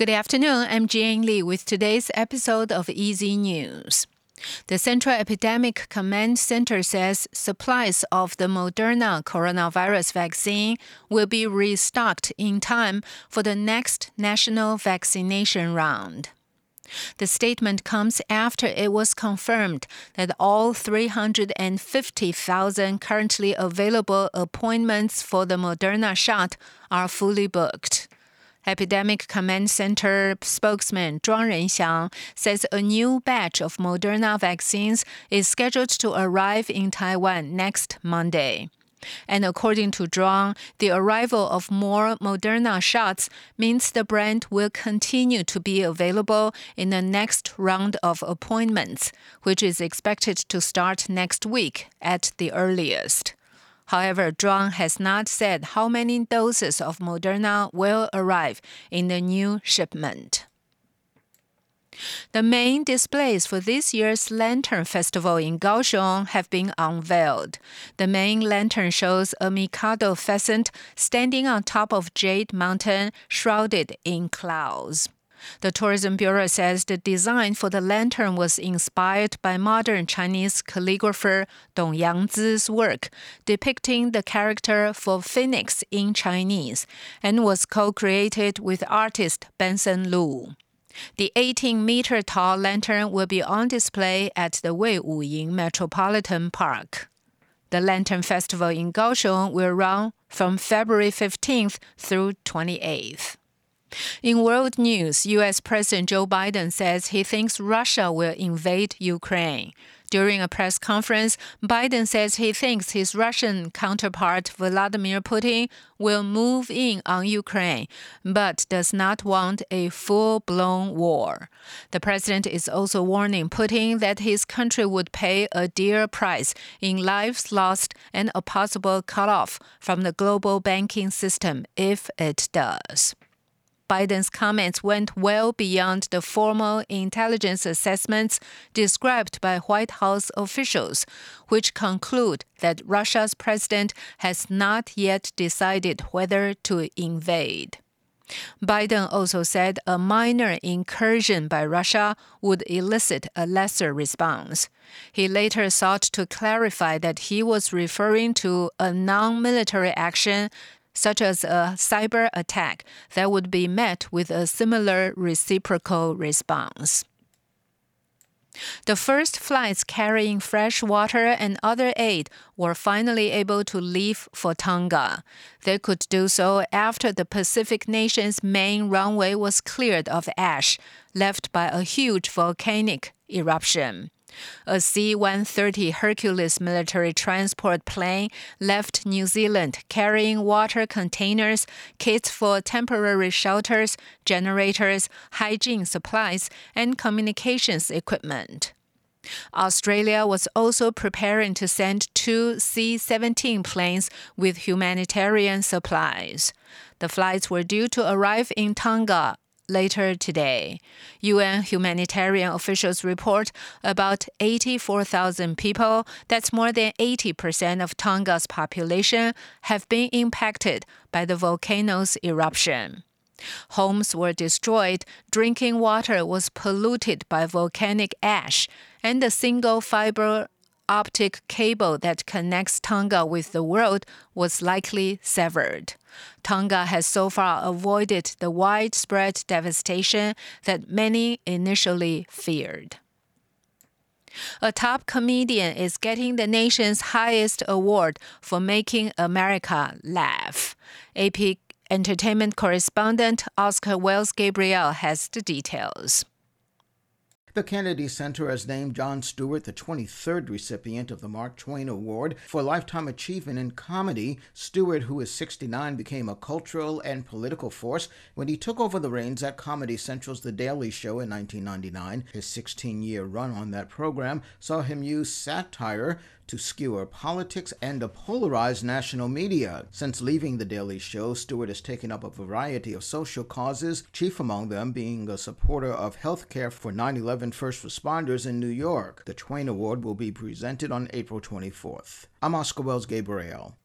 Good afternoon. I'm Jane Lee with today's episode of EZ News. The Central Epidemic Command Center says supplies of the Moderna coronavirus vaccine will be restocked in time for the next national vaccination round. The statement comes after it was confirmed that all 350,000 currently available appointments for the Moderna shot are fully booked. Epidemic Command Center spokesman Zhuang Renxiang says a new batch of Moderna vaccines is scheduled to arrive in Taiwan next Monday. And according to Zhuang, the arrival of more Moderna shots means the brand will continue to be available in the next round of appointments, which is expected to start next week at the earliest. However, Zhuang has not said how many doses of Moderna will arrive in the new shipment. The main displays for this year's Lantern Festival in Kaohsiung have been unveiled. The main lantern shows a Mikado pheasant standing on top of Jade Mountain, shrouded in clouds. The Tourism Bureau says the design for the lantern was inspired by modern Chinese calligrapher Dong Yangzi's work depicting the character for phoenix in Chinese and was co-created with artist Benson Lu. The 18 meter tall lantern will be on display at the Wei Wuying Metropolitan Park. The Lantern Festival in Kaohsiung will run from February 15th through 28th. In world news, US President Joe Biden says he thinks Russia will invade Ukraine. During a press conference, Biden says he thinks his Russian counterpart Vladimir Putin will move in on Ukraine, but does not want a full blown war. The president is also warning Putin that his country would pay a dear price in lives lost and a possible cutoff from the global banking system if it does. Biden's comments went well beyond the formal intelligence assessments described by White House officials, which conclude that Russia's president has not yet decided whether to invade. Biden also said a minor incursion by Russia would elicit a lesser response. He later sought to clarify that he was referring to a non military action such as a cyber attack that would be met with a similar reciprocal response. The first flights carrying fresh water and other aid were finally able to leave for Tonga. They could do so after the Pacific nation's main runway was cleared of ash left by a huge volcanic eruption. A C 130 Hercules military transport plane left New Zealand carrying water containers, kits for temporary shelters, generators, hygiene supplies, and communications equipment. Australia was also preparing to send two C 17 planes with humanitarian supplies. The flights were due to arrive in Tonga later today. UN humanitarian officials report about 84,000 people, that's more than 80% of Tonga's population, have been impacted by the volcano's eruption. Homes were destroyed, drinking water was polluted by volcanic ash, and the single fiber optic cable that connects Tonga with the world was likely severed. Tonga has so far avoided the widespread devastation that many initially feared. A top comedian is getting the nation's highest award for making America laugh. AP entertainment correspondent Oscar Wells Gabriel has the details. The Kennedy Center has named Jon Stewart the 23rd recipient of the Mark Twain Award for Lifetime Achievement in Comedy. Stewart, who is 69, became a cultural and political force when he took over the reins at Comedy Central's The Daily Show in 1999. His 16 year run on that program saw him use satire to skewer politics and to polarize national media. Since leaving The Daily Show, Stewart has taken up a variety of social causes, chief among them being a supporter of health care for 9 11 first responders in New York. The Twain Award will be presented on April 24th. I'm Oscar Wells Gabriel.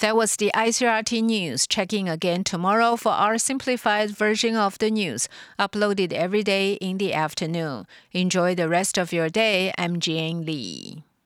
That was the ICRT news. Check in again tomorrow for our simplified version of the news, uploaded every day in the afternoon. Enjoy the rest of your day. I'm Jane Lee.